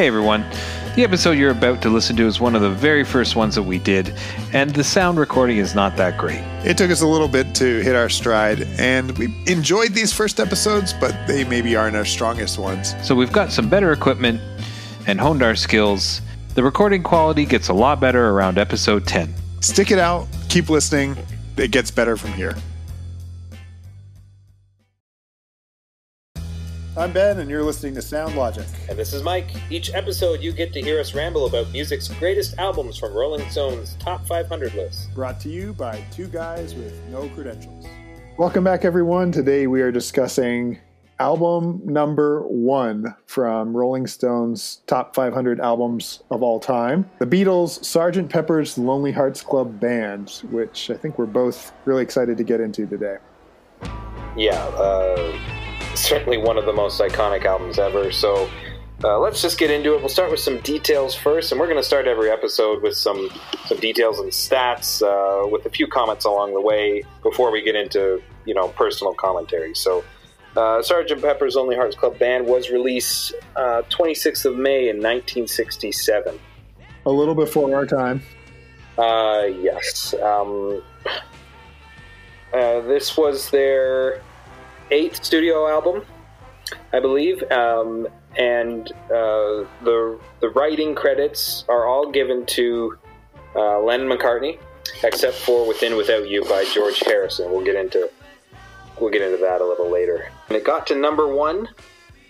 Hey everyone. The episode you're about to listen to is one of the very first ones that we did, and the sound recording is not that great. It took us a little bit to hit our stride, and we enjoyed these first episodes, but they maybe aren't our strongest ones. So we've got some better equipment and honed our skills. The recording quality gets a lot better around episode 10. Stick it out, keep listening. It gets better from here. I'm Ben, and you're listening to Sound Logic. And this is Mike. Each episode, you get to hear us ramble about music's greatest albums from Rolling Stone's top 500 list. Brought to you by two guys with no credentials. Welcome back, everyone. Today we are discussing album number one from Rolling Stone's top 500 albums of all time The Beatles' Sgt. Pepper's Lonely Hearts Club Band, which I think we're both really excited to get into today. Yeah, uh certainly one of the most iconic albums ever. So uh, let's just get into it. We'll start with some details first, and we're going to start every episode with some some details and stats, uh, with a few comments along the way before we get into you know personal commentary. So. Uh, Sgt. Pepper's Lonely Hearts Club Band was released 26th uh, of May in 1967. A little before our time. Uh, yes. Um, uh, this was their eighth studio album, I believe, um, and uh, the the writing credits are all given to uh, Lennon McCartney, except for "Within Without You" by George Harrison. We'll get into we'll get into that a little later. And it got to number one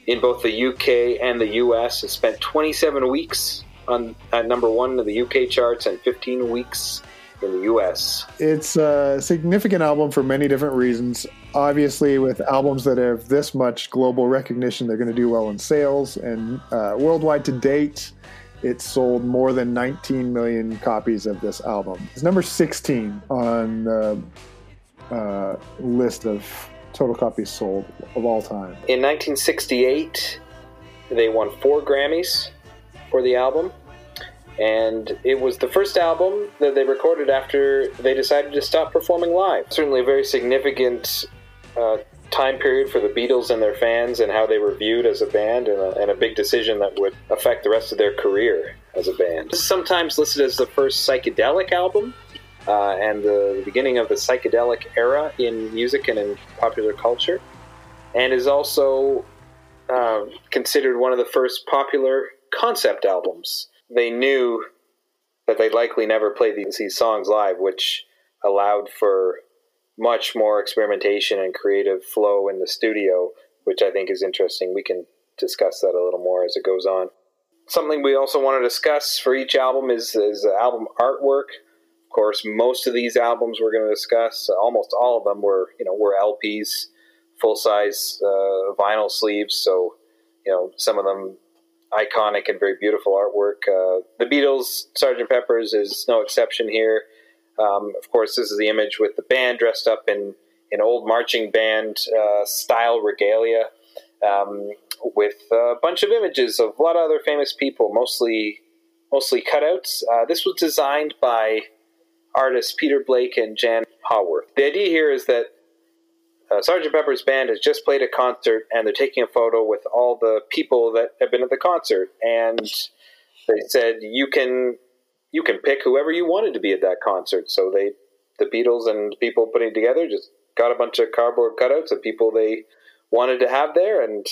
in both the UK and the US. It spent 27 weeks on at number one in the UK charts and 15 weeks in the US. It's a significant album for many different reasons. Obviously, with albums that have this much global recognition, they're going to do well in sales. And uh, worldwide to date, it sold more than 19 million copies of this album. It's number 16 on the uh, list of total copies sold of all time. In 1968, they won four Grammys for the album and it was the first album that they recorded after they decided to stop performing live. Certainly a very significant uh, time period for the Beatles and their fans and how they were viewed as a band, and a, and a big decision that would affect the rest of their career as a band. This is sometimes listed as the first psychedelic album. Uh, and the beginning of the psychedelic era in music and in popular culture, and is also uh, considered one of the first popular concept albums they knew that they'd likely never play these, these songs live, which allowed for much more experimentation and creative flow in the studio, which I think is interesting. We can discuss that a little more as it goes on. Something we also want to discuss for each album is, is album artwork. Of course, most of these albums we're going to discuss, almost all of them were, you know, were LPs, full size uh, vinyl sleeves. So, you know, some of them iconic and very beautiful artwork. Uh, the Beatles, Sgt. Pepper's is no exception here. Um, of course, this is the image with the band dressed up in, an old marching band uh, style regalia, um, with a bunch of images of a lot of other famous people, mostly mostly cutouts. Uh, this was designed by artists Peter Blake and Jann Haworth. The idea here is that uh, Sergeant Pepper's band has just played a concert and they're taking a photo with all the people that have been at the concert. And they said you can you can pick whoever you wanted to be at that concert. So they the Beatles and people putting together just got a bunch of cardboard cutouts of people they wanted to have there and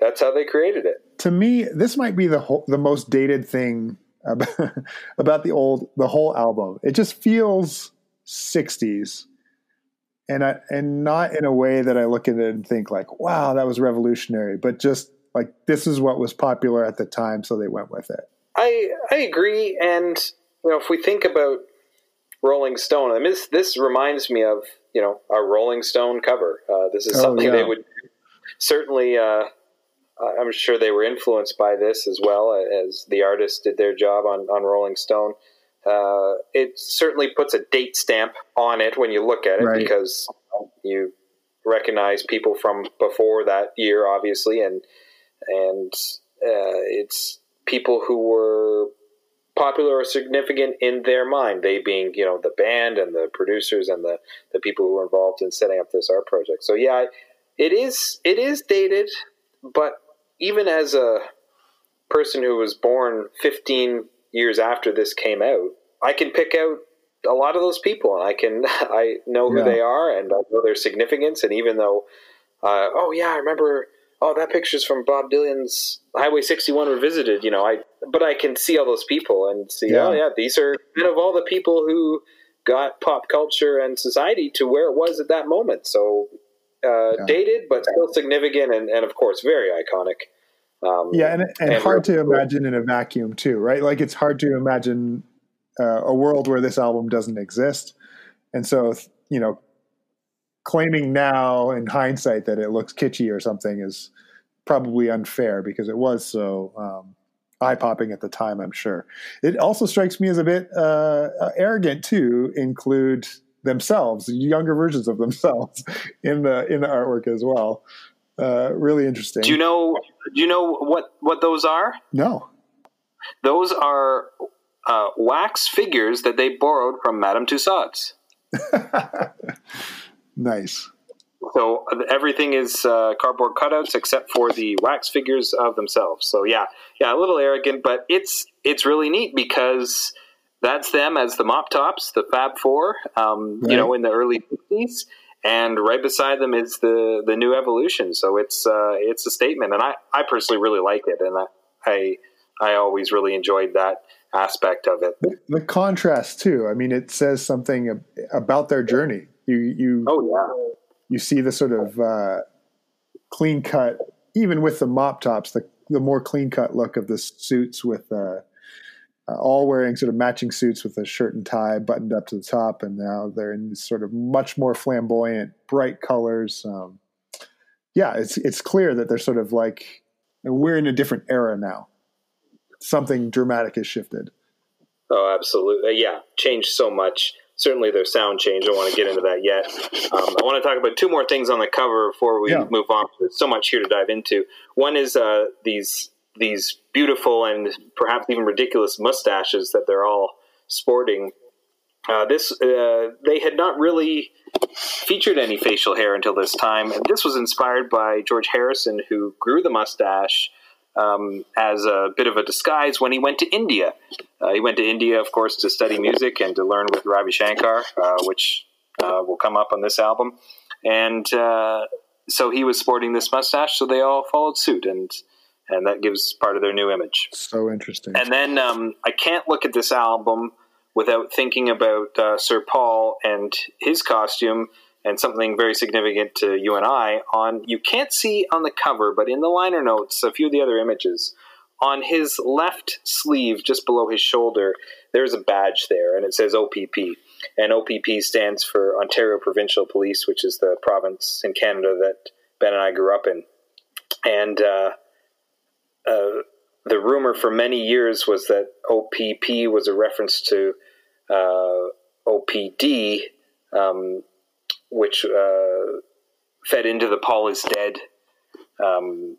that's how they created it. To me this might be the whole, the most dated thing about, about the old the whole album. It just feels 60s and I and not in a way that I look at it and think like, wow, that was revolutionary, but just like this is what was popular at the time, so they went with it. I I agree, and you know, if we think about Rolling Stone, I mean, this this reminds me of you know a Rolling Stone cover. Uh, this is oh, something yeah. they would certainly. Uh, I'm sure they were influenced by this as well as the artists did their job on on Rolling Stone. Uh, it certainly puts a date stamp on it when you look at it right. because you recognize people from before that year, obviously, and and uh, it's people who were popular or significant in their mind. They being you know the band and the producers and the the people who were involved in setting up this art project. So yeah, it is it is dated, but even as a person who was born 15 years after this came out, I can pick out a lot of those people, and I can I know who Yeah. they are, and I know their significance. And even though, uh, oh yeah, I remember. Oh, that picture's from Bob Dylan's Highway 61 Revisited. You know, I but I can see all those people and see. Yeah. Oh yeah, these are kind of all the people who got pop culture and society to where it was at that moment. So uh, Yeah. dated, but still significant, and, and of course very iconic. Um, Yeah, and, and And hard to imagine in a vacuum too, right? Like it's hard to imagine uh, a world where this album doesn't exist, and so you know, claiming now in hindsight that it looks kitschy or something is probably unfair because it was so um, eye popping at the time. I'm sure it also strikes me as a bit uh, uh, arrogant to include themselves, younger versions of themselves, in the in the artwork as well. Uh, really interesting. Do you know? Do you know what what those are? no. Those are uh, wax figures that they borrowed from Madame Tussauds. nice. So everything is uh, cardboard cutouts except for the wax figures of themselves. So yeah, yeah, a little arrogant, but it's it's really neat because that's them as the Mop Tops, the Fab Four, um, Right. you know, in the early '60s, and right beside them is the the New Evolution. So it's uh, it's a statement, and I I personally really like it, and I I, I always really enjoyed that aspect of it. The, the contrast too. I mean, it says something about their journey. You you Oh yeah. you see the sort of uh, clean cut, even with the mop tops, the the more clean cut look of the suits with uh, uh, all wearing sort of matching suits with a shirt and tie buttoned up to the top, and now they're in these sort of much more flamboyant, bright colors. Um, yeah, it's it's clear that they're sort of like we're in a different era now. Something dramatic has shifted. Oh, absolutely. Yeah, changed so much. Certainly, their sound changed. I don't want to get into that yet. Um, I want to talk about two more things on the cover before we Yeah. move on. There's so much here to dive into. One is uh, these these beautiful and perhaps even ridiculous mustaches that they're all sporting. Uh, this uh, they had not really featured any facial hair until this time, and this was inspired by George Harrison, who grew the mustache um, as a bit of a disguise when he went to India. Uh, he went to India, of course, to study music and to learn with Ravi Shankar, uh, which uh, will come up on this album. And uh, so he was sporting this mustache, so they all followed suit, and and that gives part of their new image. So interesting. And then um, I can't look at this album without thinking about uh, Sir Paul and his costume and something very significant to you and I on you can't see on the cover but in the liner notes a few of the other images on his left sleeve just below his shoulder there's a badge there and it says OPP and OPP stands for Ontario Provincial Police which is the province in Canada that Ben and I grew up in and uh, uh, the rumor for many years was that OPP was a reference to uh, OPD, um, which uh, fed into the Paul is dead um,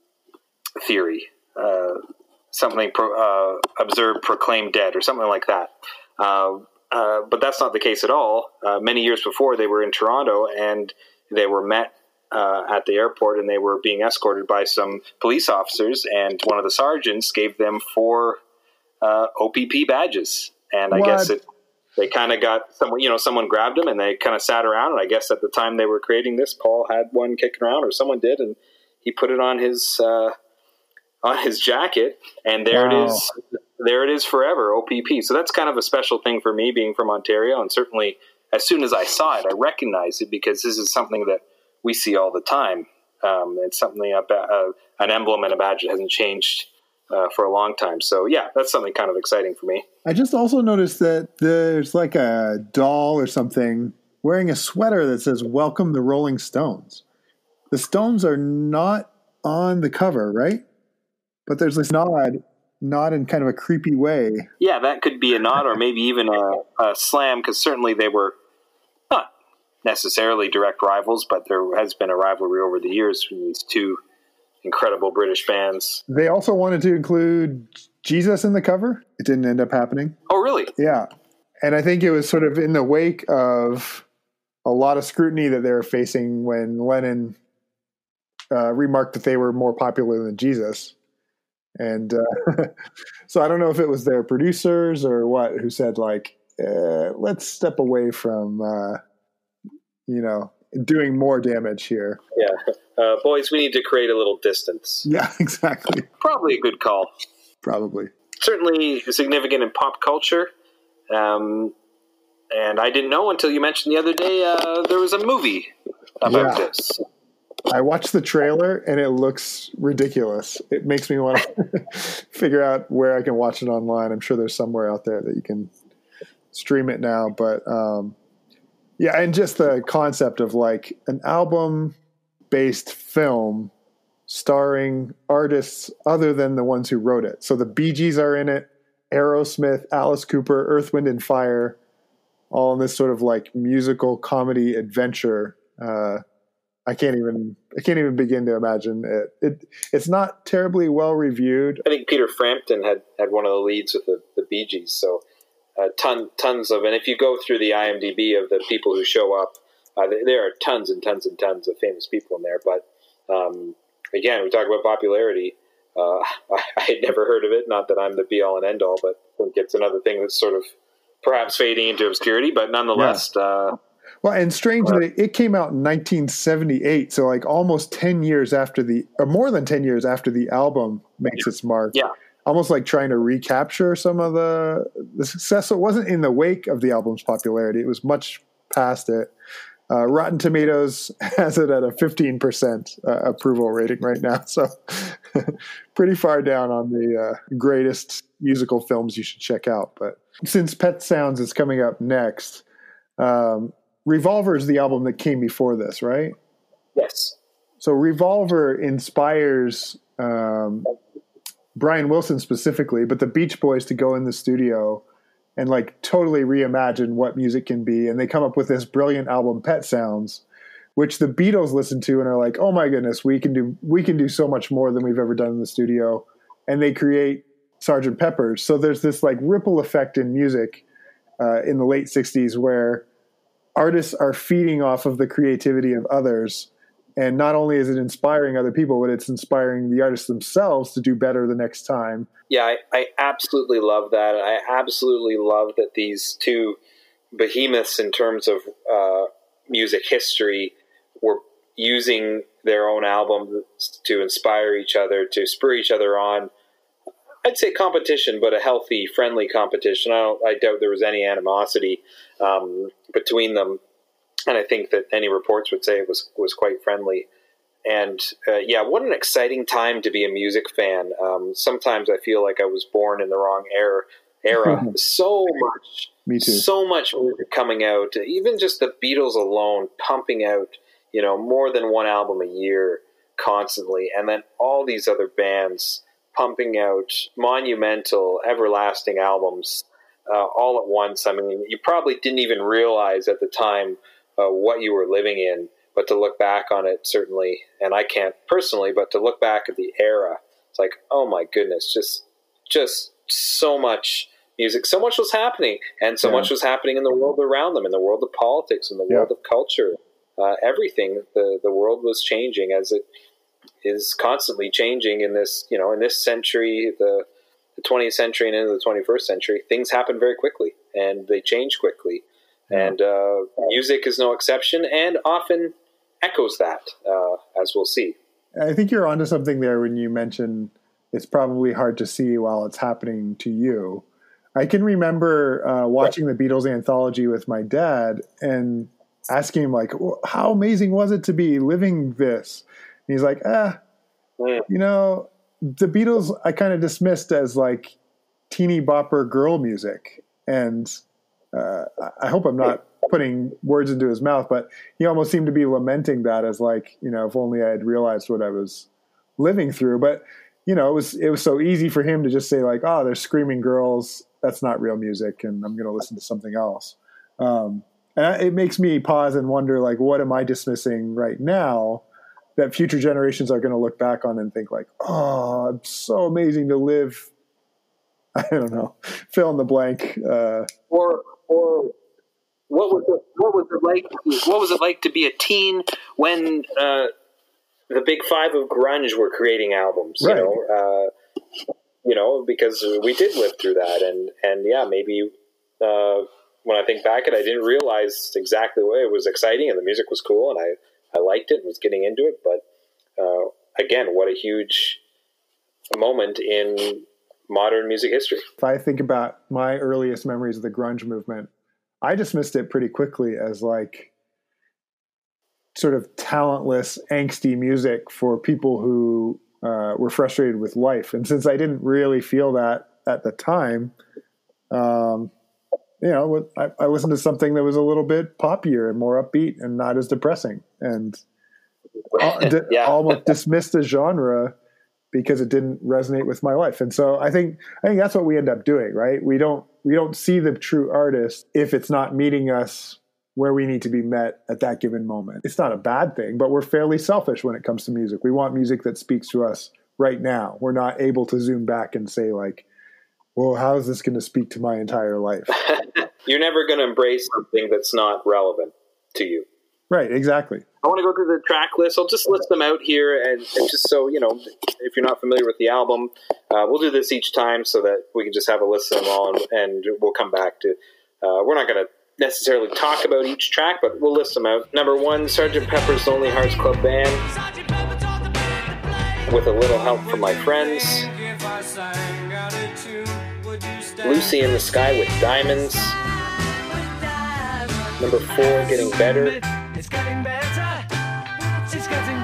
theory. Uh, something pro, uh, observed, proclaimed dead, or something like that. But that's not the case at all. Many years before, they were in Toronto and they were met uh, at the airport and they were being escorted by some police officers. And one of the sergeants gave them four uh, OPP badges. And I What? guess it, they kind of got someone, you know, someone grabbed them and they kind of sat around. And I guess at the time they were creating this, Paul had one kicking around, or someone did, and he put it on his uh, on his jacket, and there Wow. it is. There it is forever, OPP. So that's kind of a special thing for me, being from Ontario, and certainly as soon as I saw it, I recognized it because this is something that we see all the time. Um, it's something about uh, an emblem and a badge that hasn't changed uh, for a long time. So yeah, that's something kind of exciting for me. I just also noticed that there's like a doll or something wearing a sweater that says "Welcome the Rolling Stones." The Stones are not on the cover, right? But there's this nod, nod in kind of a creepy way. Yeah, that could be a nod or maybe even a, a slam because certainly they were necessarily direct rivals, but there has been a rivalry over the years between these two incredible British bands. They also wanted to include Jesus in the cover. It didn't end up happening. Oh, really? Yeah. And I think it was sort of in the wake of a lot of scrutiny that they were facing when Lennon uh, remarked that they were more popular than Jesus. And uh, so I don't know if it was their producers or what who said like, uh, let's step away from, uh, you know, doing more damage here. Yeah, uh, boys, we need to create a little distance. Yeah, exactly. Probably a good call. Probably. Certainly significant in pop culture. Um, and I didn't know until you mentioned the other day uh, there was a movie about Yeah. this. I watched the trailer and it looks ridiculous. It makes me want to figure out where I can watch it online. I'm sure there's somewhere out there that you can stream it now. But um, yeah, and just the concept of like an album based film starring artists other than the ones who wrote it. So the Bee Gees are in it, Aerosmith, Alice Cooper, Earth, Wind, and Fire, all in this sort of like musical comedy adventure. Uh, I can't even I can't even begin to imagine it. It it's not terribly well reviewed. I think Peter Frampton had, had one of the leads with the, the Bee Gees. So uh, ton, tons of, and if you go through the IMDb of the people who show up, uh, there- are tons and tons and tons of famous people in there. But um, again, we talk about popularity. Uh, I, I had never heard of it. Not that I'm the be all and end all, but I think it's another thing that's sort of perhaps fading into obscurity. But nonetheless, uh, Well, and strangely, it came out in 1978, so like almost 10 years after the, or more than 10 years after the album makes its mark. Yeah. Almost like trying to recapture some of the the success. So it wasn't in the wake of the album's popularity; it was much past it. Uh, Rotten Tomatoes has it at a 15% uh, approval rating right now, so pretty far down on the uh, greatest musical films you should check out. But since Pet Sounds is coming up next, um, Revolver is the album that came before this, right? yes, So Revolver inspires um, Brian Wilson specifically, but the Beach Boys to go in the studio and like totally reimagine what music can be, and they come up with this brilliant album, Pet Sounds, which the Beatles listen to and are like, "Oh my goodness, we can do we can do so much more than we've ever done in the studio," and they create Sergeant Pepper's. So there's this like ripple effect in music uh, in the late '60s where artists are feeding off of the creativity of others and not only is it inspiring other people but it's inspiring the artists themselves to do better the next time Yeah, I, I absolutely love that. I absolutely love that these two behemoths, in terms of uh, music history, were using their own albums to inspire each other, to spur each other on. I'd say competition, but a healthy, friendly competition. I, don't, I doubt there was any animosity um, between them, and I think that any reports would say it was was quite friendly. And uh, yeah, what an exciting time to be a music fan. Um, sometimes I feel like I was born in the wrong era. Era. so much, me too so much coming out. Even just the Beatles alone, pumping out, you know, more than one album a year constantly, and then all these other bands pumping out monumental, everlasting albums uh, all at once. I mean, you probably didn't even realize at the time uh, what you were living in, but to look back on it, certainly, and I can't personally, but to look back at the era, it's like, oh my goodness, just, just so much music, so much was happening, and so Yeah. much was happening in the world around them, in the world of politics, in the Yeah. world of culture, uh, everything. The the world was changing as it is constantly changing in this, you know, in this century, the the 20th century and into the 21st century, things happen very quickly and they change quickly. And uh, music is no exception and often echoes that, uh, as we'll see. i think you're onto something there when you mention it's probably hard to see while it's happening to you i can remember uh, watching the beatles anthology with my dad and asking him like how amazing was it to be living this and he's like ah Mm. you know the beatles i kind of dismissed as like teeny bopper girl music and uh, I- hope i'm not putting words into his mouth but he almost seemed to be lamenting that as like you know if only i had realized what i was living through. But you know it was it was so easy for him to just say like oh they're screaming girls. That's not real music and i'm going to listen to something else. Um, and I- it makes me pause and wonder like what am i dismissing right now that future generations are going to look back on and think like oh it's so amazing to live i don't know fill in the blank uh, Or, or what was it? What was it like? What was it like to be a teen when uh, the big five of grunge were creating albums? Right. You know, uh, you know, because we did live through that, and and yeah, maybe uh, when I think back, it I didn't realize exactly what it was exciting, and the music was cool, and I I liked it and was getting into it, but uh, again, what a huge moment in modern music history. If I think about my earliest memories of the grunge movement, I dismissed it pretty quickly as like sort of talentless, angsty music for people who uh, were frustrated with life. And since I didn't really feel that at the time, um, you know, I, I, listened to something that was a little bit poppier and more upbeat and not as depressing, and yeah. almost dismissed the genre because it didn't resonate with my life. And so I think I think that's what we end up doing, right? We don't we don't see the true artist if it's not meeting us where we need to be met at that given moment. It's not a bad thing, but we're fairly selfish when it comes to music. We want music that speaks to us right now. We're not able to zoom back and say like, "Well, how is this going to speak to my entire life?" You're never going to embrace something that's not relevant to you. Right, exactly. I want to go through the track list. I'll just list them out here, and, and just so you know, if you're not familiar with the album, uh, we'll do this each time so that we can just have a list of them all, and, and we'll come back to. Uh, we're not going to necessarily talk about each track, but we'll list them out. Number one, Sergeant Pepper's Lonely Hearts Club Band, with a little help from my friends. Lucy in the Sky with Diamonds. Number four, Getting Better.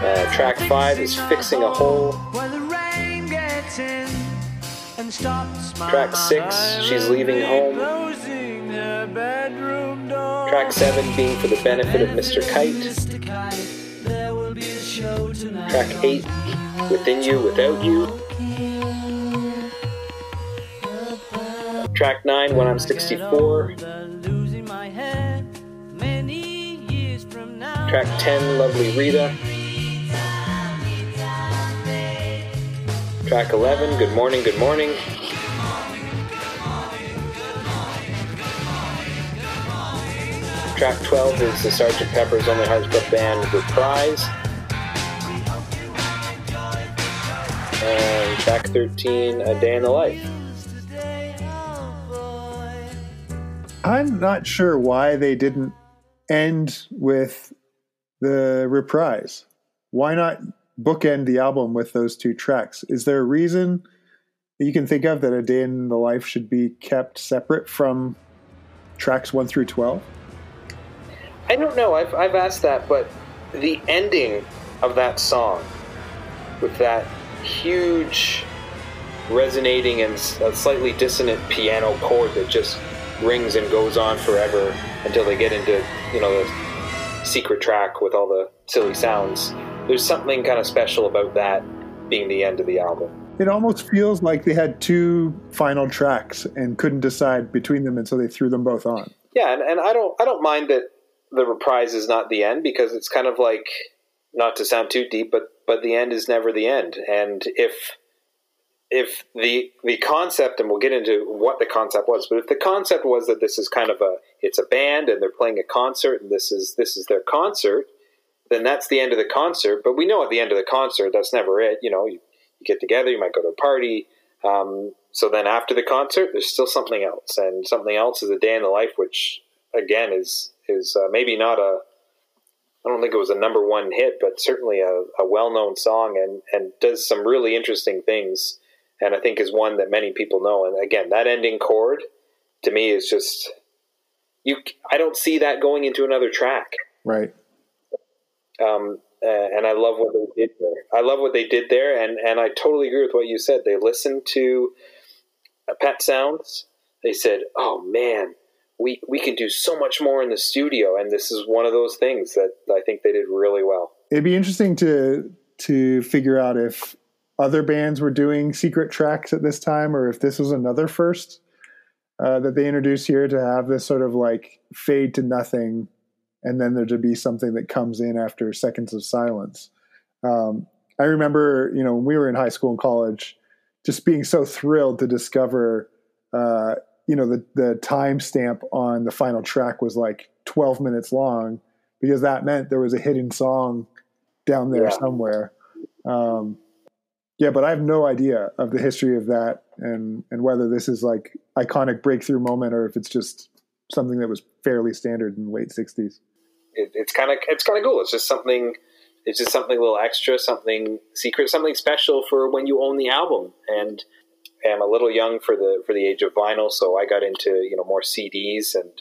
Uh, track five is Fixing a Hole. Track six, She's Leaving Home. Track seven being for the benefit of Mr. Kite. Track eight, Within You, Without You. Track nine, When I'm 64. Track 10, Lovely Rita. Track 11, Good Morning, Good Morning. Track 12 is the Sgt. Pepper's Lonely Hearts Club Band Reprise. And track 13, A Day in the Life. I'm not sure why they didn't end with the reprise. Why not bookend the album with those two tracks? Is there a reason you can think of that a day in the life should be kept separate from tracks 1 through 12? I don't know. I've, I've asked that, but the ending of that song with that huge resonating and slightly dissonant piano chord that just rings and goes on forever until they get into, you know, the secret track with all the silly sounds. There's something kind of special about that being the end of the album. It almost feels like they had two final tracks and couldn't decide between them, and so they threw them both on. Yeah, and, and I don't I don't mind that the reprise is not the end because it's kind of like not to sound too deep, but but the end is never the end. And if if the the concept, and we'll get into what the concept was, but if the concept was that this is kind of a it's a band and they're playing a concert and this is this is their concert, then that's the end of the concert. But we know at the end of the concert that's never it. You know, you, you get together, you might go to a party. Um, so then after the concert, there's still something else, and something else is a day in the life, which again is is uh, maybe not a I don't think it was a number one hit, but certainly a, a well known song and, and does some really interesting things and I think is one that many people know. And again, that ending chord to me is just you. I don't see that going into another track. Right. Um, uh, and I love what they did there. I love what they did there, and and I totally agree with what you said. They listened to Pet Sounds. They said, "Oh man, we we can do so much more in the studio," and this is one of those things that I think they did really well. It'd be interesting to to figure out if other bands were doing secret tracks at this time, or if this was another first uh, that they introduce here to have this sort of like fade to nothing, and then there to be something that comes in after seconds of silence. Um, I remember, you know, when we were in high school and college, just being so thrilled to discover, uh, you know, the the timestamp on the final track was like 12 minutes long because that meant there was a hidden song down there yeah. somewhere. Um, Yeah, but I have no idea of the history of that and and whether this is like iconic breakthrough moment or if it's just something that was fairly standard in the late '60s. It, it's kind of it's kind of cool. It's just something. It's just something a little extra, something secret, something special for when you own the album. And I'm a little young for the for the age of vinyl, so I got into you know more CDs and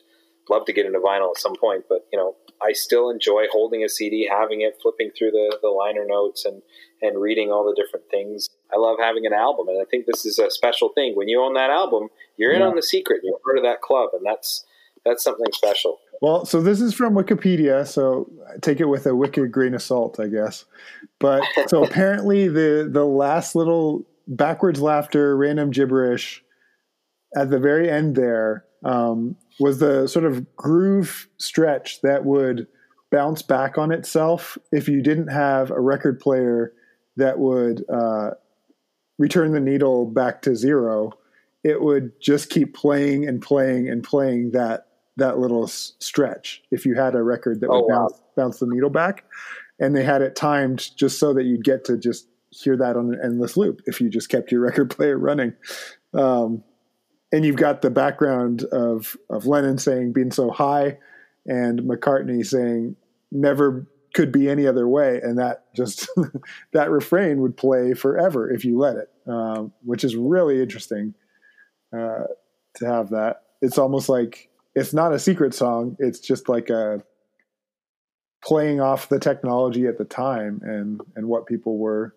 love to get into vinyl at some point. But you know, I still enjoy holding a CD, having it, flipping through the, the liner notes and, and reading all the different things. I love having an album, and I think this is a special thing. When you own that album, you're in on the secret. You're part of that club, and that's that's something special. Well, so this is from Wikipedia, so take it with a wicked grain of salt, I guess. But so apparently, the the last little backwards laughter, random gibberish at the very end there um, was the sort of groove stretch that would bounce back on itself if you didn't have a record player that would uh, return the needle back to zero. It would just keep playing and playing and playing that that little s- stretch. If you had a record that would Oh, wow. bounce bounce the needle back, and they had it timed just so that you'd get to just hear that on an endless loop if you just kept your record player running. Um, and you've got the background of of Lennon saying "being so high," and McCartney saying "never could be any other way," and that just that refrain would play forever if you let it, um, which is really interesting uh, to have that. It's almost like it's not a secret song; it's just like a playing off the technology at the time and and what people were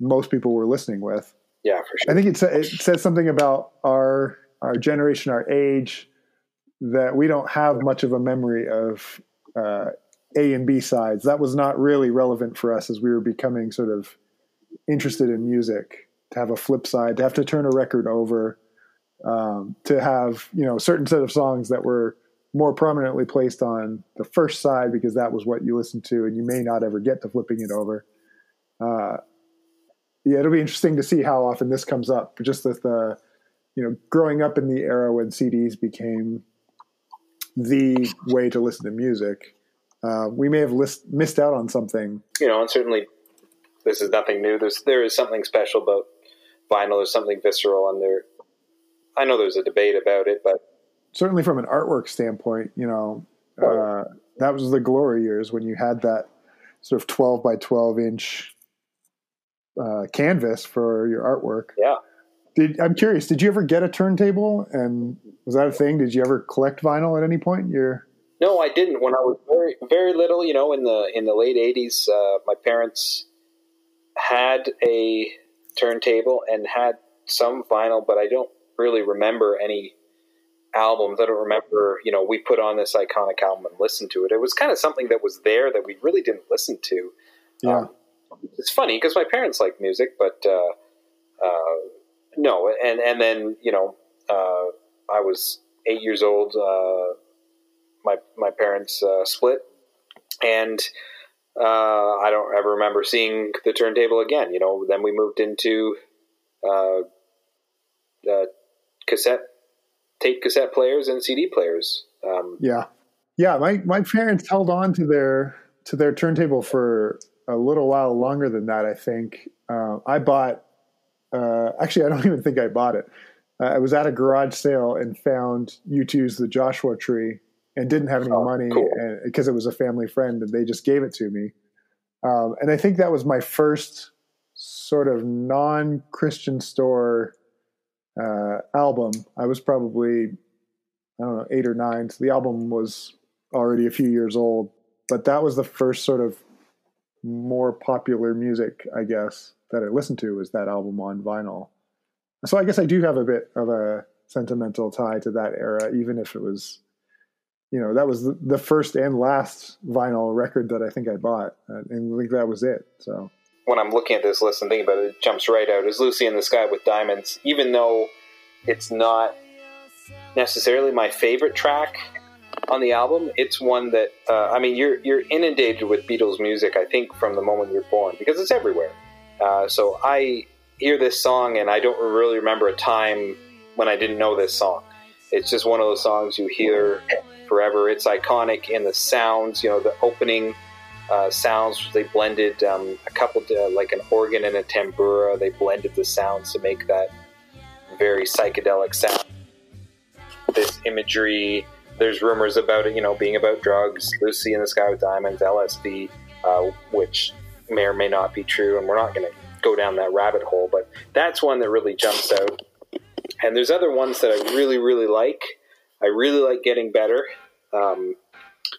most people were listening with. Yeah, for sure. I think it, sa- it says something about our our generation, our age, that we don't have much of a memory of uh, A and B sides. That was not really relevant for us as we were becoming sort of interested in music. To have a flip side, to have to turn a record over, um, to have you know certain set of songs that were more prominently placed on the first side because that was what you listened to, and you may not ever get to flipping it over. Uh, yeah, it'll be interesting to see how often this comes up. Just that the, you know, growing up in the era when CDs became the way to listen to music, uh, we may have list, missed out on something. you know, and certainly this is nothing new. There's there is something special about vinyl. There's something visceral, and there. I know there's a debate about it, but Certainly, from an artwork standpoint, you know, uh, that was the glory years when you had that sort of twelve by twelve inch uh, canvas for your artwork. yeah, Did I'm curious? Did you ever get a turntable? And was that a thing? Did you ever collect vinyl at any point? in Your no, I didn't. When I was very very little, you know, in the in the late '80s, uh, my parents had a turntable and had some vinyl, but I don't really remember any albums. I don't remember, you know, we put on this iconic album and listened to it. It was kind of something that was there that we really didn't listen to. yeah. Um, it's funny because my parents like music, but uh, uh, no, and and then you know, uh, I was eight years old. My my parents uh, split, and uh, I don't ever remember seeing the turntable again. You know, then we moved into uh, uh, cassette tape cassette players and CD players. Um, Yeah, yeah. My my parents held on to their to their turntable for a little while longer than that. I think uh, I bought. Uh, actually, I don't even think I bought it. Uh, I was at a garage sale and found U2's "The Joshua Tree" and didn't have any Oh, money cool. because it was a family friend and they just gave it to me. Um, and I think that was my first sort of non-Christian store uh, album. I was probably I don't know, eight or nine. So the album was already a few years old, but that was the first sort of more popular music, I guess, that I listened to was that album on vinyl. So I guess I do have a bit of a sentimental tie to that era, even if it was, you know, that was the, first and last vinyl record that I think I bought, uh, and I think that was it. So when I'm looking at this list and thinking about it, it jumps right out is Lucy in the Sky with Diamonds, even though it's not necessarily my favorite track on the album. It's one that uh, I mean, you're you're inundated with Beatles music. I think from the moment you're born because it's everywhere. Uh, so I hear this song and I don't really remember a time when I didn't know this song. It's just one of those songs you hear forever. It's iconic in the sounds. You know, the opening uh, sounds. They blended um, a couple, uh, like an organ and a tambura. They blended the sounds to make that very psychedelic sound. This imagery. There's rumors about it, you know, being about drugs. Lucy in the Sky with Diamonds, LSD, uh, which may or may not be true, and we're not going to go down that rabbit hole. But that's one that really jumps out. And there's other ones that I really, really like. I really like Getting Better. Um,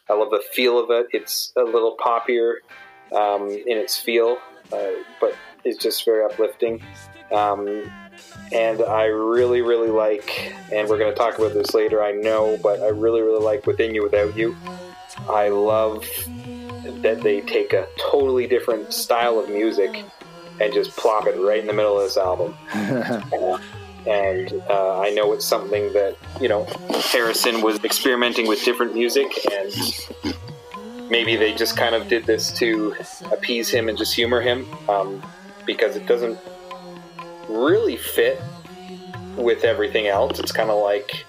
I love the feel of it. It's a little poppier um, in its feel, uh, but it's just very uplifting. Um, and I really, really like, and we're going to talk about this later, I know, but I really, really like Within You Without You. I love that they take a totally different style of music and just plop it right in the middle of this album. and uh, I know it's something that you know Harrison was experimenting with different music, and maybe they just kind of did this to appease him and just humor him um, because it doesn't really fit with everything else. It's kind of like,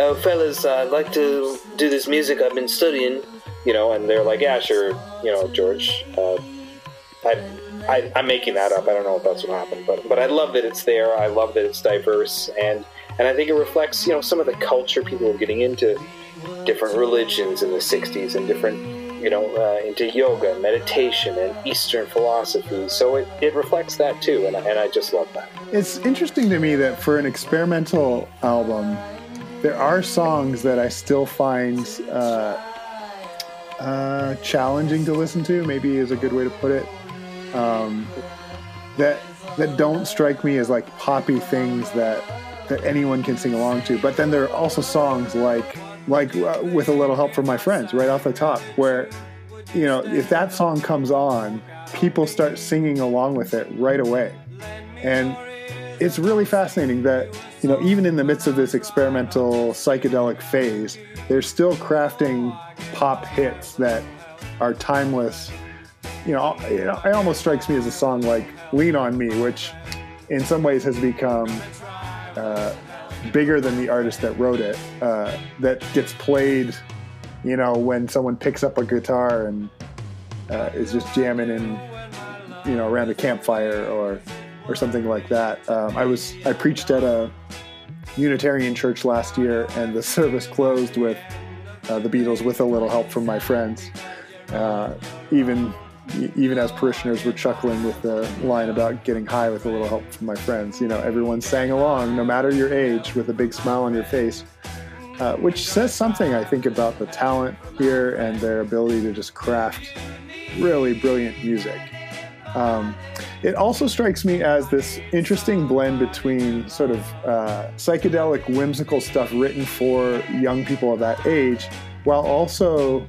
oh, fellas, I'd like to do this music I've been studying, you know, and they're like, yeah, sure, you know, George. Uh, I I, am making that up. I don't know if that's what happened, but but I love that it's there. I love that it's diverse, and and I think it reflects you know some of the culture people are getting into different religions in the '60s and different you know uh, into yoga, meditation, and Eastern philosophy. So it, it reflects that too, and and I just love that. It's interesting to me that for an experimental album, there are songs that I still find. Uh, uh, challenging to listen to, maybe is a good way to put it um, that that don't strike me as like poppy things that that anyone can sing along to. But then there are also songs like like uh, with a little help from my friends right off the top where you know if that song comes on people start singing along with it right away and it's really fascinating that you know even in the midst of this experimental psychedelic phase they're still crafting pop hits that are timeless you know, it almost strikes me as a song like "Lean on Me," which in some ways has become uh, bigger than the artist that wrote it. Uh, that gets played, you know, when someone picks up a guitar and uh, is just jamming in, you know, around a campfire or or something like that. Um, I was I preached at a Unitarian church last year, and the service closed with uh, the Beatles with a little help from my friends. Uh, even even as parishioners were chuckling with the line about getting high with a little help from my friends. You know, everyone sang along, no matter your age, with a big smile on your face, uh, which says something, I think, about the talent here and their ability to just craft really brilliant music. Um, it also strikes me as this interesting blend between sort of uh, psychedelic, whimsical stuff written for young people of that age, while also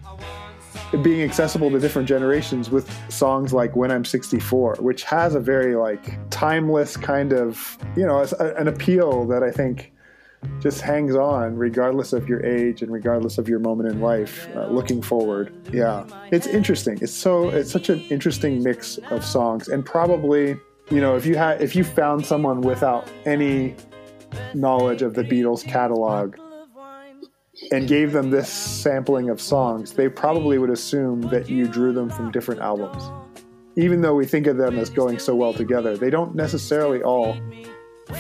being accessible to different generations with songs like When I'm 64, which has a very like timeless kind of, you know, an appeal that I think just hangs on regardless of your age and regardless of your moment in life uh, looking forward. Yeah. It's interesting. It's so it's such an interesting mix of songs. And probably you know if you had if you found someone without any knowledge of the beatles catalog and gave them this sampling of songs, they probably would assume that you drew them from different albums. Even though we think of them as going so well together, they don't necessarily all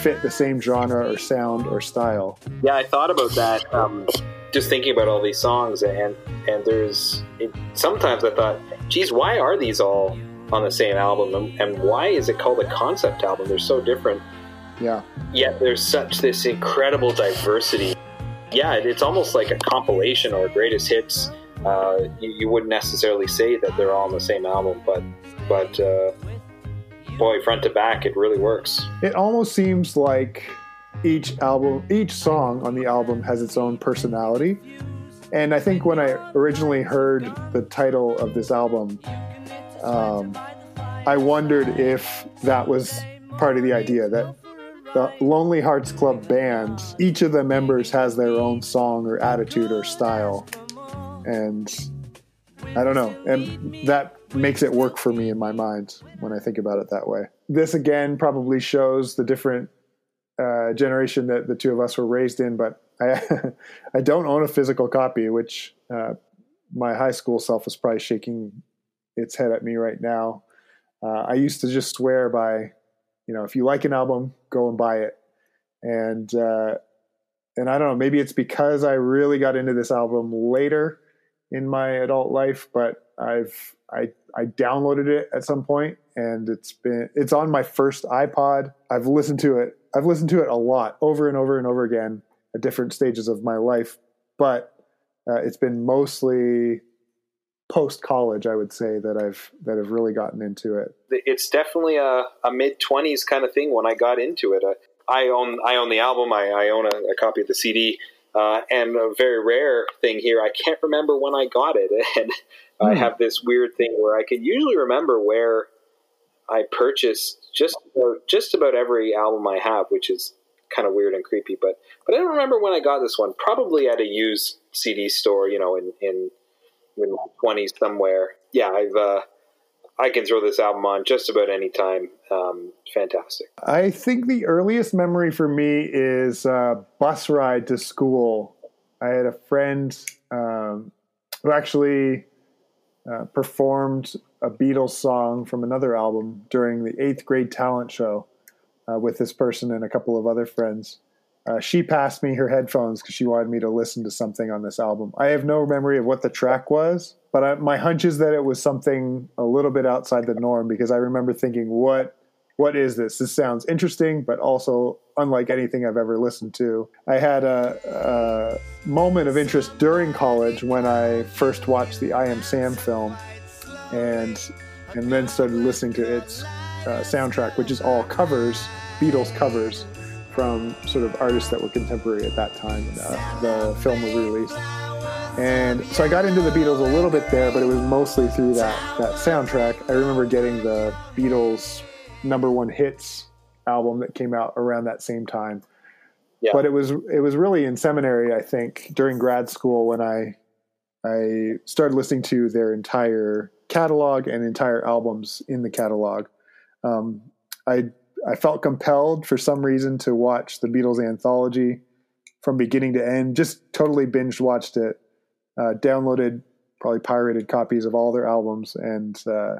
fit the same genre or sound or style. Yeah, I thought about that. Um, just thinking about all these songs, and and there's it, sometimes I thought, geez, why are these all on the same album, and, and why is it called a concept album? They're so different. Yeah. Yet there's such this incredible diversity yeah, it's almost like a compilation or greatest hits. Uh, you, you, wouldn't necessarily say that they're all on the same album, but but uh, boy, front to back, it really works. It almost seems like each album, each song on the album has its own personality. And I think when I originally heard the title of this album, um, I wondered if that was part of the idea that the Lonely Hearts Club band, each of the members has their own song or attitude or style. And I don't know. And that makes it work for me in my mind when I think about it that way. This again probably shows the different uh, generation that the two of us were raised in, but I, I don't own a physical copy, which uh, my high school self is probably shaking its head at me right now. Uh, I used to just swear by, you know, if you like an album, go and buy it. And uh, and I don't know, maybe it's because I really got into this album later in my adult life, but I've I I downloaded it at some point and it's been it's on my first iPod. I've listened to it. I've listened to it a lot over and over and over again at different stages of my life, but uh, it's been mostly post college, I would say that I've that have really gotten into it. It's definitely a, a mid twenties kind of thing when I got into it. Uh, I own I own the album. I, I own a, a, copy of the CD. Uh, and a very rare thing here, I can't remember when I got it, and mm. I hmm. have this weird thing where I can usually remember where I purchased just about, just about every album I have, which is kind of weird and creepy. But but I don't remember when I got this one. Probably at a used CD store, you know, in in in somewhere. Yeah, I've uh, I can throw this album on just about any time. Um, fantastic. I think the earliest memory for me is a bus ride to school. I had a friend um, who actually uh, performed a Beatles song from another album during the eighth grade talent show uh, with this person and a couple of other friends. Uh, she passed me her headphones because she wanted me to listen to something on this album. I have no memory of what the track was, but I, my hunch is that it was something a little bit outside the norm because I remember thinking, "What, what is this? This sounds interesting, but also unlike anything I've ever listened to." I had a, a moment of interest during college when I first watched the I Am Sam film, and and then started listening to its uh, soundtrack, which is all covers, Beatles covers from sort of artists that were contemporary at that time uh, the film was released. And so I got into the Beatles a little bit there, but it was mostly through that, that soundtrack. I remember getting the Beatles number one hits album that came out around that same time. Yeah. But it was it was really in seminary, I think, during grad school when I I started listening to their entire catalog and entire albums in the catalog. Um, I I felt compelled for some reason to watch the Beatles anthology from beginning to end. Just totally binge watched it. Uh, downloaded probably pirated copies of all their albums, and uh,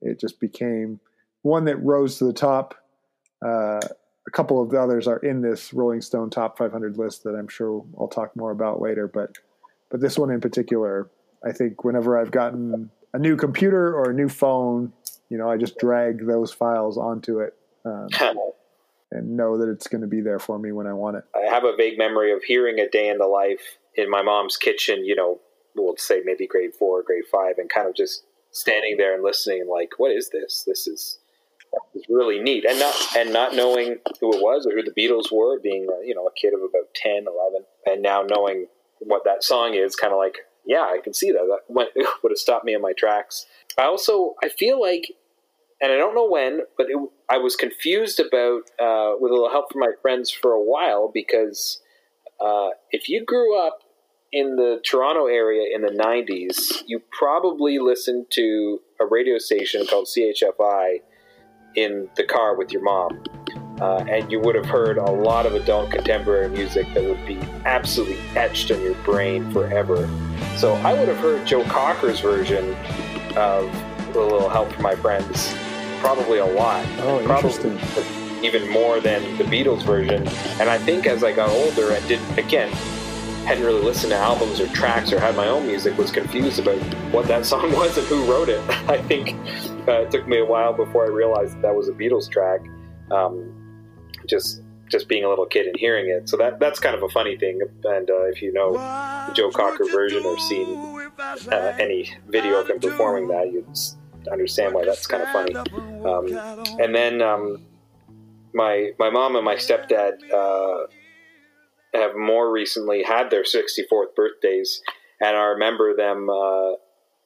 it just became one that rose to the top. Uh, a couple of the others are in this Rolling Stone Top 500 list that I'm sure I'll talk more about later. But but this one in particular, I think whenever I've gotten a new computer or a new phone, you know, I just drag those files onto it um, and know that it's going to be there for me when I want it. I have a vague memory of hearing a day in the life in my mom's kitchen, you know, we'll say maybe grade four, grade five, and kind of just standing there and listening and like, what is this? This is is really neat and not and not knowing who it was or who the Beatles were being you know a kid of about 10 11 and now knowing what that song is kind of like yeah I can see that that would have stopped me in my tracks I also I feel like and I don't know when, but it, I was confused about uh, with a little help from my friends for a while because uh, if you grew up in the Toronto area in the '90s, you probably listened to a radio station called CHFI in the car with your mom. Uh, and you would have heard a lot of adult contemporary music that would be absolutely etched in your brain forever. So I would have heard Joe Cocker's version of "A Little Help from My Friends" probably a lot. Oh, interesting. Even more than the Beatles version. And I think as I got older I did again hadn't really listened to albums or tracks or had my own music, was confused about what that song was and who wrote it. I think uh, it took me a while before I realized that, that was a Beatles track. Um, just just being a little kid and hearing it. So that that's kind of a funny thing. And uh, if you know the Joe Cocker version or seen uh, any video of him performing that, you'd understand why that's kind of funny. Um, and then um, my my mom and my stepdad uh, have more recently had their 64th birthdays, and I remember them, uh,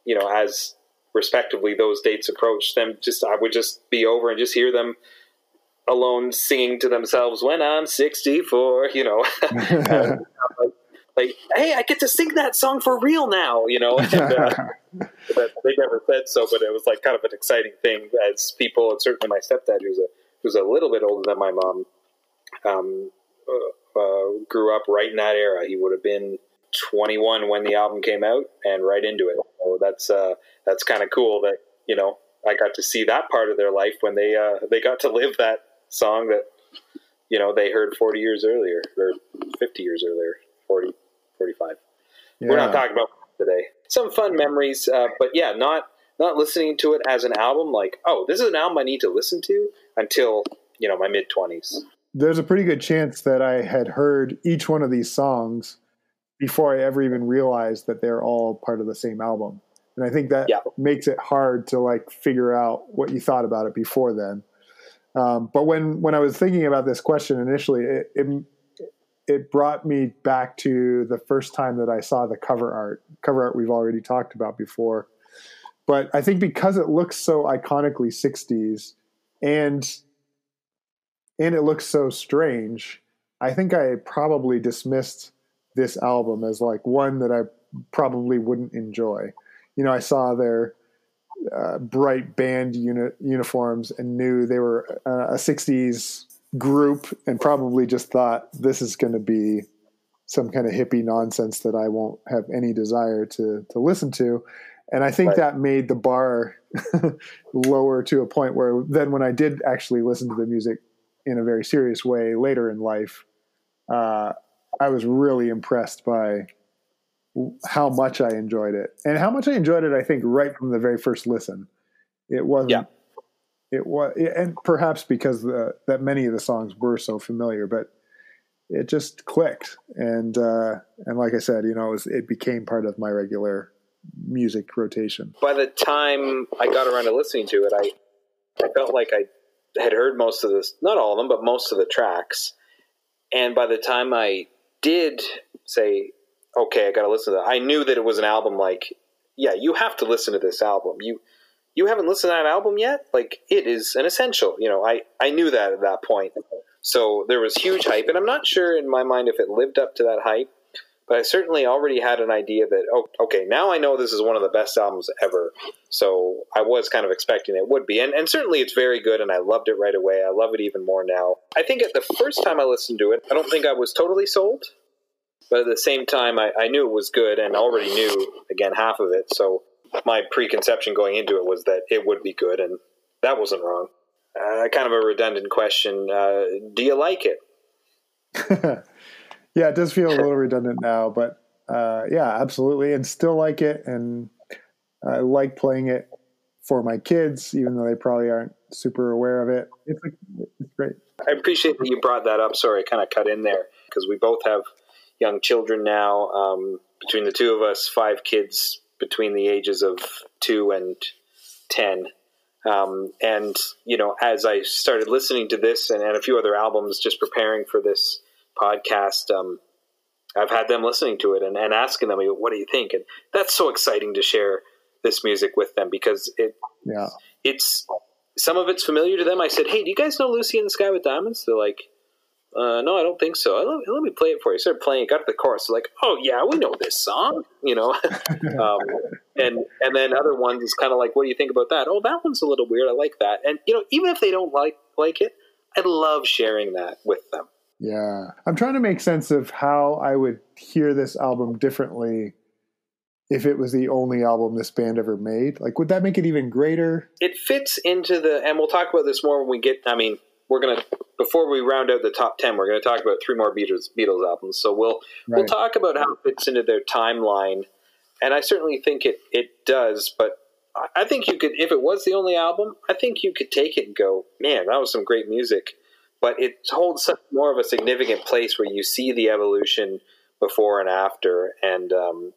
you know, as respectively those dates approached. Them just I would just be over and just hear them alone singing to themselves when I'm 64, you know. and, like, hey, I get to sing that song for real now, you know. And, uh, they never said so, but it was like kind of an exciting thing as people, and certainly my stepdad, who's a who's a little bit older than my mom, um, uh, uh, grew up right in that era. He would have been 21 when the album came out, and right into it. So that's uh, that's kind of cool that you know, I got to see that part of their life when they uh, they got to live that song that you know they heard 40 years earlier or 50 years earlier 40 45 yeah. we're not talking about today some fun memories uh, but yeah not not listening to it as an album like oh this is an album i need to listen to until you know my mid 20s there's a pretty good chance that i had heard each one of these songs before i ever even realized that they're all part of the same album. And i think that yeah. makes it hard to like figure out what you thought about it before then. Um, but when when I was thinking about this question initially, it, it, it brought me back to the first time that I saw the cover art. Cover art we've already talked about before, but I think because it looks so iconically '60s and and it looks so strange, I think I probably dismissed this album as like one that I probably wouldn't enjoy. You know, I saw their uh, bright band unit uniforms and knew they were uh, a 60s group and probably just thought this is going to be some kind of hippie nonsense that I won't have any desire to to listen to. And I think right. that made the bar lower to a point where then when I did actually listen to the music in a very serious way later in life, uh, I was really impressed by how much I enjoyed it and how much I enjoyed it. I think right from the very first listen, it wasn't. Yeah. It was, and perhaps because the, that many of the songs were so familiar, but it just clicked. And uh, and like I said, you know, it, was, it became part of my regular music rotation. By the time I got around to listening to it, I I felt like I had heard most of this, not all of them, but most of the tracks. And by the time I did say okay, I got to listen to that. I knew that it was an album like, yeah, you have to listen to this album. You you haven't listened to that album yet? Like it is an essential. You know, I I knew that at that point. So there was huge hype, and I'm not sure in my mind if it lived up to that hype, but I certainly already had an idea that oh, okay, now I know this is one of the best albums ever. So I was kind of expecting it would be, and and certainly it's very good, and I loved it right away. I love it even more now. I think at the first time I listened to it, I don't think I was totally sold. But at the same time, I, I knew it was good and already knew, again, half of it. So my preconception going into it was that it would be good, and that wasn't wrong. Uh, kind of a redundant question. Uh, do you like it? yeah, it does feel a little redundant now, but uh, yeah, absolutely, and still like it, and I like playing it for my kids, even though they probably aren't super aware of it. It's, it's great. I appreciate that you brought that up. Sorry, I kind of cut in there because we both have young children now. Um, between the two of us, five kids between the ages of two and ten. Um, and you know, as I started listening to this and, and, a few other albums, just preparing for this podcast, um, I've had them listening to it and, and, asking them, "What do you think?" And that's so exciting to share this music with them because it, yeah, it's some of it's familiar to them. I said, "Hey, do you guys know Lucy in the Sky with Diamonds?" They're like, uh, no, I don't think so. Let, let, me play it for you. Started playing it, got to the chorus. like, oh yeah, we know this song, you know. um, and and then other ones is kind of like, what do you think about that? Oh, that one's a little weird. I like that. And you know, even if they don't like like it, I love sharing that with them. Yeah, I'm trying to make sense of how I would hear this album differently if it was the only album this band ever made. Like, would that make it even greater? It fits into the, and we'll talk about this more when we get. I mean, we're gonna before we round out the top ten, we're gonna talk about three more Beatles Beatles albums. So we'll right. we'll talk about how it fits into their timeline, and I certainly think it it does. But I think you could, if it was the only album, I think you could take it and go, man, that was some great music. But it holds such more of a significant place where you see the evolution before and after, and um,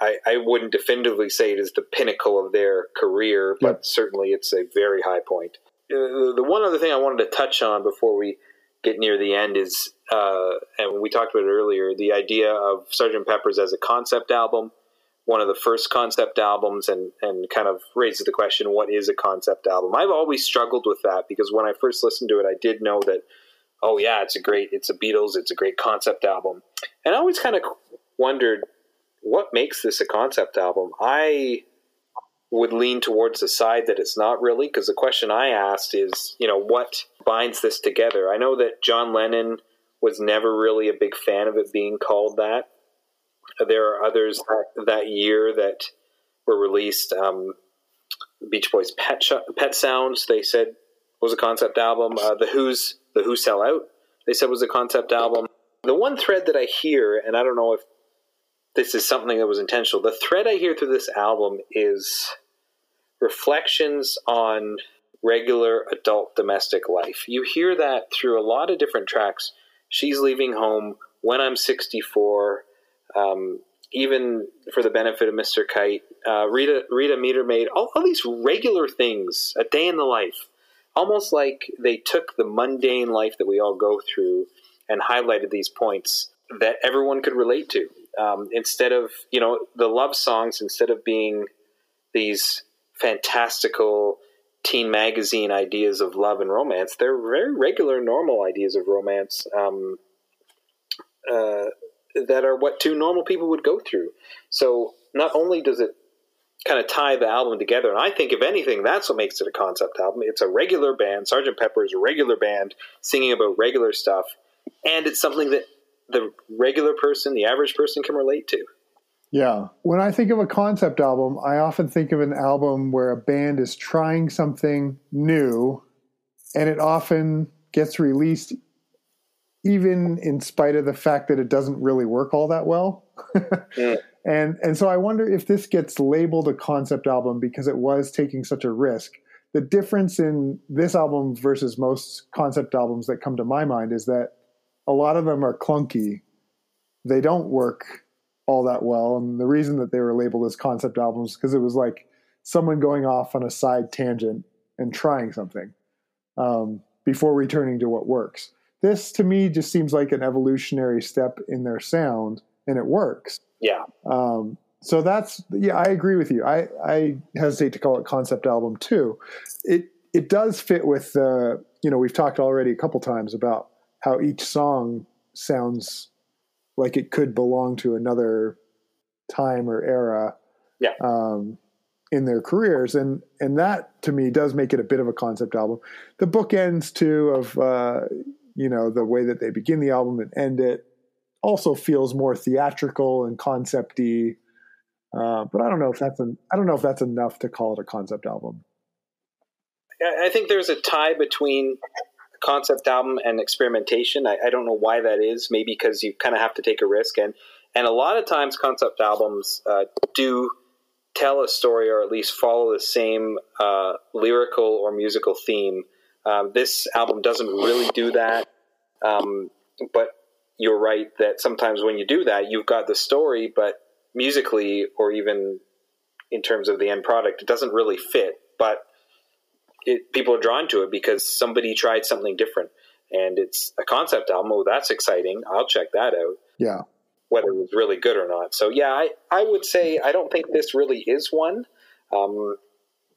I, I, wouldn't definitively say it is the pinnacle of their career, but yep. certainly it's a very high point. Uh, the one other thing I wanted to touch on before we get near the end is, uh, and we talked about it earlier, the idea of Sgt. Pepper's as a concept album, one of the first concept albums, and and kind of raises the question, what is a concept album? I've always struggled with that because when I first listened to it, I did know that, oh yeah, it's a great, it's a Beatles, it's a great concept album, and I always kind of wondered what makes this a concept album. I would lean towards the side that it's not really because the question I asked is, you know, what binds this together? I know that John Lennon was never really a big fan of it being called that. There are others that, that year that were released. Um, Beach Boys Pet Sh- Pet Sounds they said was a concept album. Uh, the Who's The Who Sell Out they said was a concept album. The one thread that I hear, and I don't know if this is something that was intentional. The thread I hear through this album is reflections on regular adult domestic life. You hear that through a lot of different tracks. She's leaving home when I'm 64. Um, even for the benefit of Mr. Kite, uh, Rita Rita Meter Maid, all, all these regular things, a day in the life, almost like they took the mundane life that we all go through and highlighted these points that everyone could relate to. Um, instead of you know the love songs, instead of being these fantastical teen magazine ideas of love and romance, they're very regular, normal ideas of romance. Um, uh, that are what two normal people would go through. So not only does it kind of tie the album together, and I think if anything, that's what makes it a concept album. It's a regular band. Sergeant Pepper is a regular band singing about regular stuff, and it's something that the regular person, the average person, can relate to. Yeah. When I think of a concept album, I often think of an album where a band is trying something new and it often gets released even in spite of the fact that it doesn't really work all that well. yeah. And and so I wonder if this gets labeled a concept album because it was taking such a risk. The difference in this album versus most concept albums that come to my mind is that a lot of them are clunky. They don't work all that well. And the reason that they were labeled as concept albums because it was like someone going off on a side tangent and trying something um, before returning to what works. This to me just seems like an evolutionary step in their sound, and it works. Yeah. Um, so that's yeah, I agree with you. I I hesitate to call it concept album too. It it does fit with the uh, you know we've talked already a couple times about how each song sounds like it could belong to another time or era. Yeah. Um, in their careers, and and that to me does make it a bit of a concept album. The bookends too of uh, you know the way that they begin the album and end it also feels more theatrical and concepty. Uh, but I don't know if that's an, I don't know if that's enough to call it a concept album. I think there's a tie between concept album and experimentation. I, I don't know why that is. Maybe because you kind of have to take a risk, and and a lot of times concept albums uh, do tell a story or at least follow the same uh, lyrical or musical theme um, this album doesn't really do that, um, but you're right that sometimes when you do that, you've got the story, but musically or even in terms of the end product, it doesn't really fit. But it, people are drawn to it because somebody tried something different, and it's a concept album. Oh, that's exciting! I'll check that out. Yeah, whether it was really good or not. So yeah, I I would say I don't think this really is one. Um,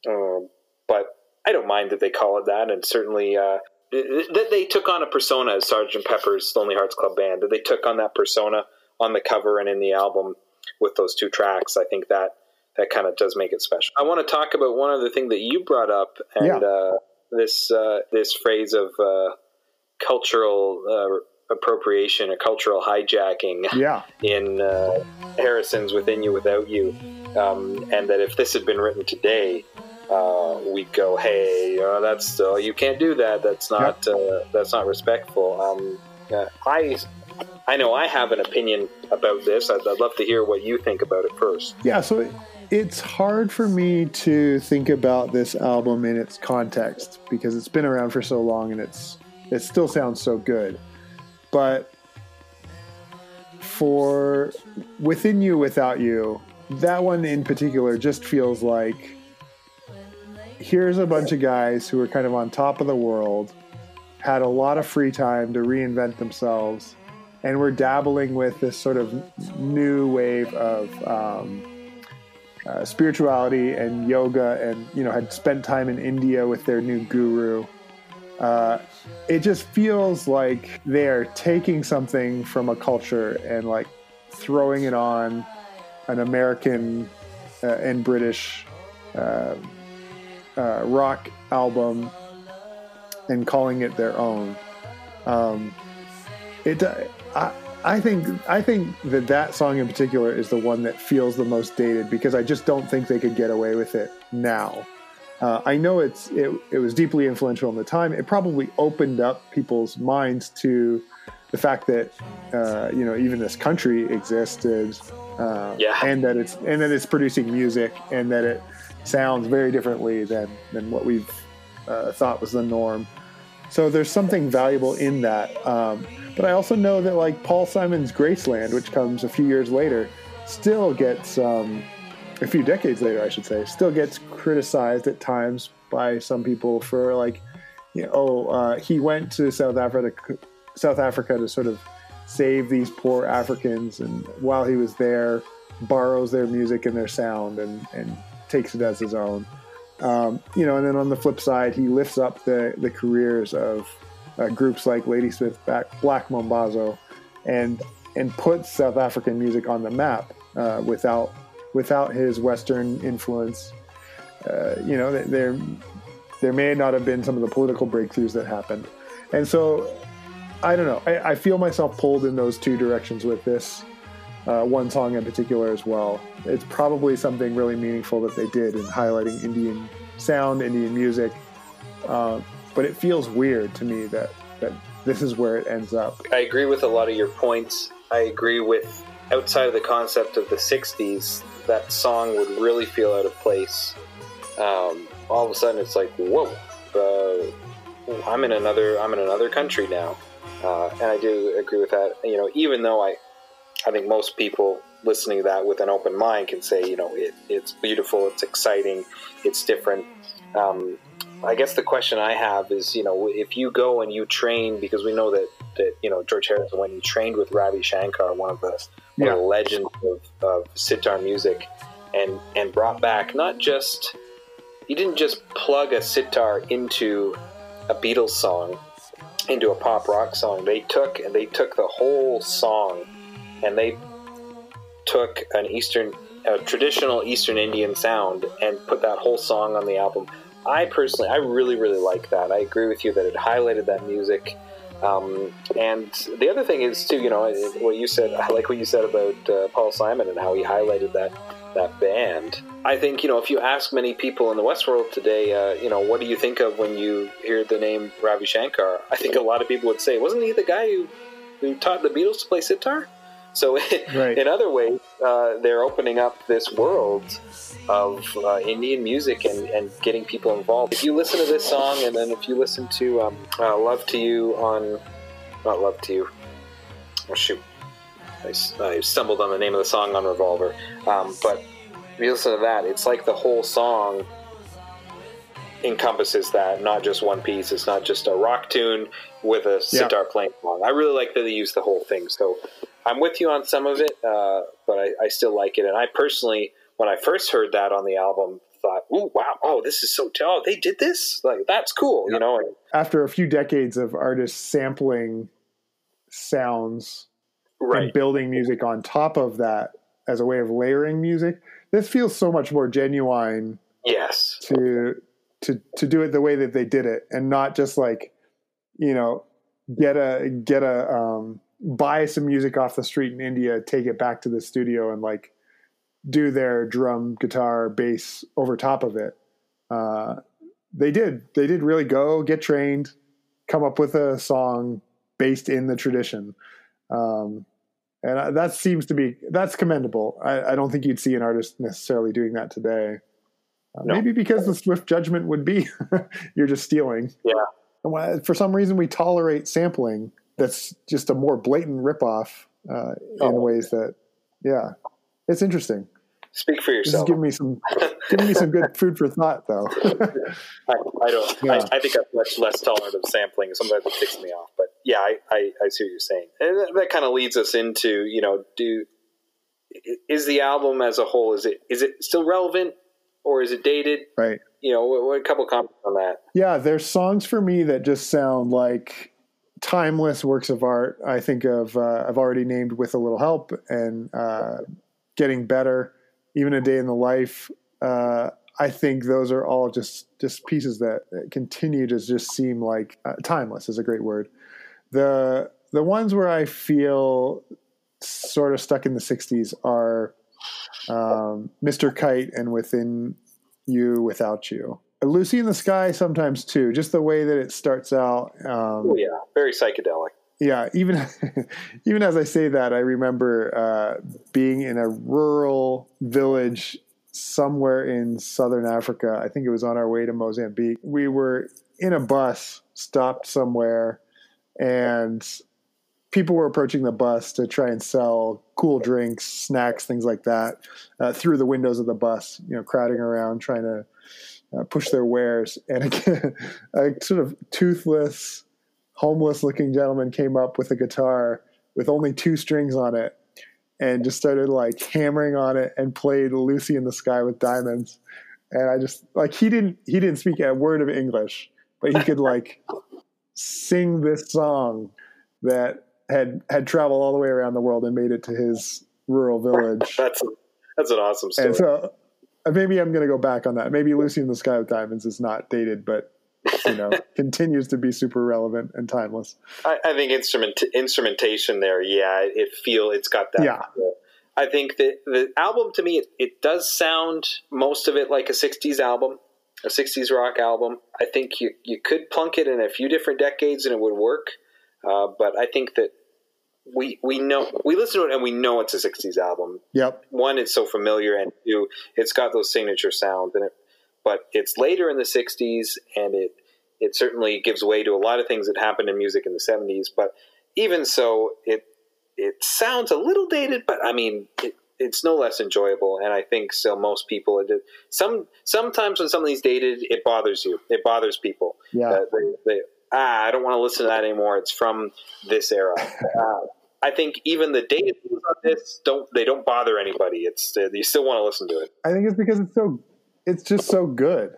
uh, but I don't mind that they call it that, and certainly uh, that they took on a persona as Sergeant Pepper's Lonely Hearts Club Band. That they took on that persona on the cover and in the album with those two tracks. I think that that kind of does make it special. I want to talk about one other thing that you brought up, and yeah. uh, this uh, this phrase of uh, cultural uh, appropriation or cultural hijacking. Yeah. In uh, Harrison's "Within You, Without You," um, and that if this had been written today, uh, we go, hey, that's you can't do that. That's not uh, that's not respectful. Um, I I know I have an opinion about this. I'd, I'd, love to hear what you think about it first. Yeah, so it's hard for me to think about this album in its context because it's been around for so long and it's it still sounds so good. But for within you without you, that one in particular just feels like here's a bunch of guys who are kind of on top of the world, had a lot of free time to reinvent themselves, and were dabbling with this sort of new wave of um, uh, spirituality and yoga, and you know had spent time in India with their new guru. Uh, it just feels like they're taking something from a culture and like throwing it on an American uh, and British uh, uh, rock album and calling it their own. Um, it, I, I think, I think that that song in particular is the one that feels the most dated because I just don't think they could get away with it now. Uh, I know it's it, it was deeply influential in the time. It probably opened up people's minds to the fact that uh, you know even this country existed, uh, Yeah. and that it's and that it's producing music, and that it sounds very differently than than what we've uh, thought was the norm. So there's something valuable in that. Um, but I also know that like Paul Simon's Graceland, which comes a few years later, still gets um, a few decades later, I should say, still gets criticized at times by some people for like, you know, oh, uh, he went to South Africa, South Africa to sort of save these poor Africans, and while he was there, borrows their music and their sound and and takes it as his own. Um, you know, and then on the flip side, he lifts up the the careers of uh, groups like Ladysmith Black, Mambazo, and and puts South African music on the map uh, without without his Western influence. Uh, you know, there there may not have been some of the political breakthroughs that happened, and so I don't know. I, I feel myself pulled in those two directions with this uh, one song in particular as well. It's probably something really meaningful that they did in highlighting Indian sound, Indian music. But it feels weird to me that that this is where it ends up. I agree with a lot of your points. I agree with outside of the concept of the '60s, that song would really feel out of place. Um, all of a sudden, it's like, whoa, uh, I'm in another, I'm in another country now, uh, and I do agree with that. You know, even though I, I think most people listening to that with an open mind can say, you know, it, it's beautiful, it's exciting, it's different. Um, I guess the question I have is, you know, if you go and you train, because we know that, that you know, George Harrison, when he trained with Ravi Shankar, one of the, one of the legends of, of sitar music, and, and brought back not just, he didn't just plug a sitar into a Beatles song, into a pop rock song. They took, and they took the whole song and they took an Eastern, a traditional Eastern Indian sound and put that whole song on the album. I personally, I really, really like that. I agree with you that it highlighted that music. Um, and the other thing is too, you know, what you said. I like what you said about uh, Paul Simon and how he highlighted that that band. I think you know, if you ask many people in the West world today, uh, you know, what do you think of when you hear the name Ravi Shankar? I think a lot of people would say, wasn't he the guy who who taught the Beatles to play sitar? So, Right. in other ways, uh, they're opening up this world of uh, Indian music and, and getting people involved. If you listen to this song, and then if you listen to um, uh, "Love to You" on not "Love to You," oh shoot, I stumbled on the name of the song on Revolver. Um, but if you listen to that, it's like the whole song encompasses that, not just one piece. It's not just a rock tune with a Yeah. sitar playing along. I really like that they use the whole thing. So I'm with you on some of it, uh, but I, I still like it. And I personally, when I first heard that on the album, thought, "Ooh, wow! Oh, this is so oh, they did this. Like that's cool." You know, and, After a few decades of artists sampling sounds right? and building music on top of that as a way of layering music, this feels so much more genuine Yes, to to to do it the way that they did it and not just like you know get a get a um buy some music off the street in India take it back to the studio and like do their drum guitar bass over top of it uh they did they did really go get trained come up with a song based in the tradition um and uh, that seems to be that's commendable I, I don't think you'd see an artist necessarily doing that today uh, No. Maybe because the swift judgment would be you're just stealing. Yeah. And for some reason, we tolerate sampling that's just a more blatant ripoff uh, in Oh. ways that, yeah, it's interesting. speak for This yourself. giving me some giving me some good food for thought, though. I, I don't. Yeah. I, I think I'm much less tolerant of sampling. Sometimes it ticks me off. But yeah, I, I, I see what you're saying, and that, that kind of leads us into you know, do is the album as a whole is it is it still relevant or is it dated? right. You know, a couple comments on that. Yeah, there's songs for me that just sound like timeless works of art. I think of uh, I've already named with a little help and uh, getting better, even a day in the life. Uh, I think those are all just just pieces that continue to just seem like uh, timeless is a great word. The the ones where I feel sort of stuck in the '60s are um, Mr. Kite and Within You, Without You. Lucy in the Sky sometimes too. Just the way that it starts out. Um, Oh yeah, very psychedelic. yeah, even even as I say that, I remember uh, being in a rural village somewhere in southern Africa. I think it was on our way to Mozambique. We were in a bus, stopped somewhere, and people were approaching the bus to try and sell cool drinks, snacks, things like that, uh, through the windows of the bus. You know, crowding around, trying to uh, push their wares, and again, a sort of toothless homeless looking gentleman came up with a guitar with only two strings on it and just started like hammering on it and played Lucy in the Sky with Diamonds. And I just like he didn't he didn't speak a word of English, but he could like sing this song that had had traveled all the way around the world and made it to his rural village. That's that's an awesome story. And so maybe I'm going to go back on that. Maybe Lucy in the Sky with Diamonds is not dated, but you know, continues to be super relevant and timeless. I, I think instrument instrumentation there, yeah, it feel it's got that. Yeah. feel. I think that the album to me, it, it does sound most of it like a '60s album, a '60s rock album. I think you you could plunk it in a few different decades and it would work. Uh, but I think that we we know we listen to it and we know it's a '60s album. Yep. One, it's so familiar, and two, it's got those signature sounds in it. But it's later in the '60s, and it it certainly gives way to a lot of things that happened in music in the '70s. But even so, it it sounds a little dated, but I mean, it, it's no less enjoyable. And I think still most people, it, some sometimes when something's dated, it bothers you. It bothers people. Yeah. Uh, they, they, ah, I don't want to listen to that anymore. It's from this era. Uh, I think even the things on this don't they don't bother anybody. It's uh, you still want to listen to it. I think it's because it's so it's just so good.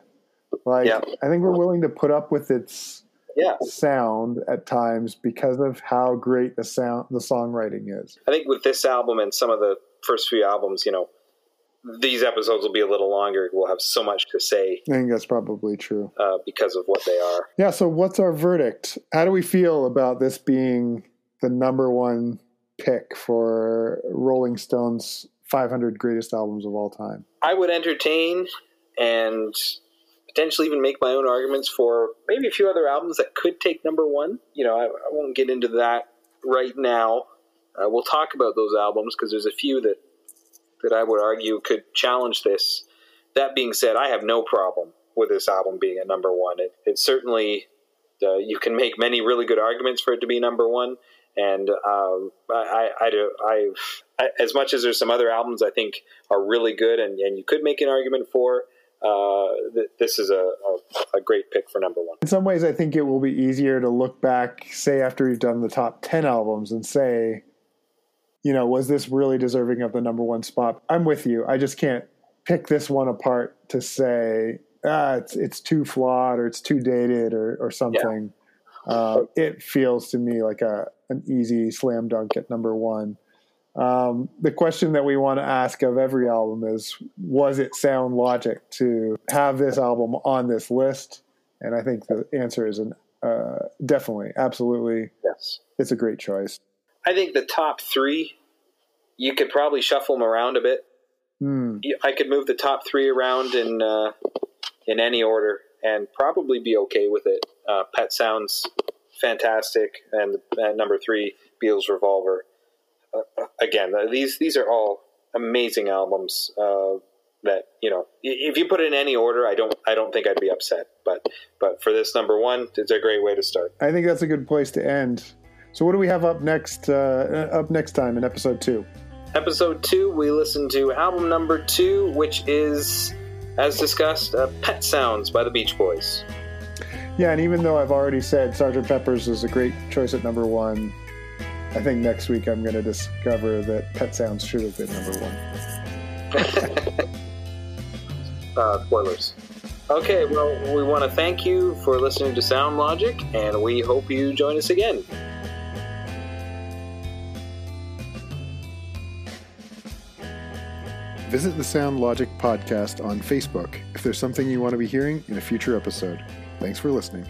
Like Yeah. I think we're willing to put up with its Yeah, sound at times because of how great the sound the songwriting is. I think with this album and some of the first few albums, you know, these episodes will be a little longer. We'll have so much to say I think that's probably true. uh, because of what they are. Yeah, so what's our verdict? How do we feel about this being the number one pick for Rolling Stone's 500 greatest albums of all time? I would entertain and potentially even make my own arguments for maybe a few other albums that could take number one. You know, I, I won't get into that right now. Uh, we'll talk about those albums because there's a few that that I would argue could challenge this. That being said, I have no problem with this album being a number one. It, it certainly uh, you can make many really good arguments for it to be number one. And um, I, I, I do, I, I, as much as there's some other albums I think are really good, and, and you could make an argument for, uh, th- this is a, a, a great pick for number one. In some ways, I think it will be easier to look back, say, after we've done the top 10 albums and say, you know, was this really deserving of the number one spot? I'm with you. I just can't pick this one apart to say, ah, it's, it's too flawed or it's too dated or, or something. Uh, it feels to me like a, an easy slam dunk at number one. Um, the question that we want to ask of every album is Was it sound logic to have this album on this list? And I think the answer is an, uh, definitely, absolutely. Yes. It's a great choice. I think the top three, you could probably shuffle them around a bit. Hmm. I could move the top three around in uh, in any order and probably be okay with it. Uh, Pet sounds fantastic, and uh, number three, Beatles Revolver. Uh, uh, again, uh, these these are all amazing albums. Uh, that you know, if you put it in any order, I don't I don't think I'd be upset. But but for this number one, it's a great way to start. I think that's a good place to end. So, what do we have up next? Uh, up next time in episode two? Episode two, we listen to album number two, which is, as discussed, uh, Pet Sounds by the Beach Boys. Yeah, and even though I've already said Sgt. Pepper's is a great choice at number one, I think next week I'm going to discover that Pet Sounds should have been number one. Uh, spoilers. Okay, well, we want to thank you for listening to Sound Logic, and we hope you join us again. Visit the Sound Logic podcast on Facebook if there's something you want to be hearing in a future episode. Thanks for listening.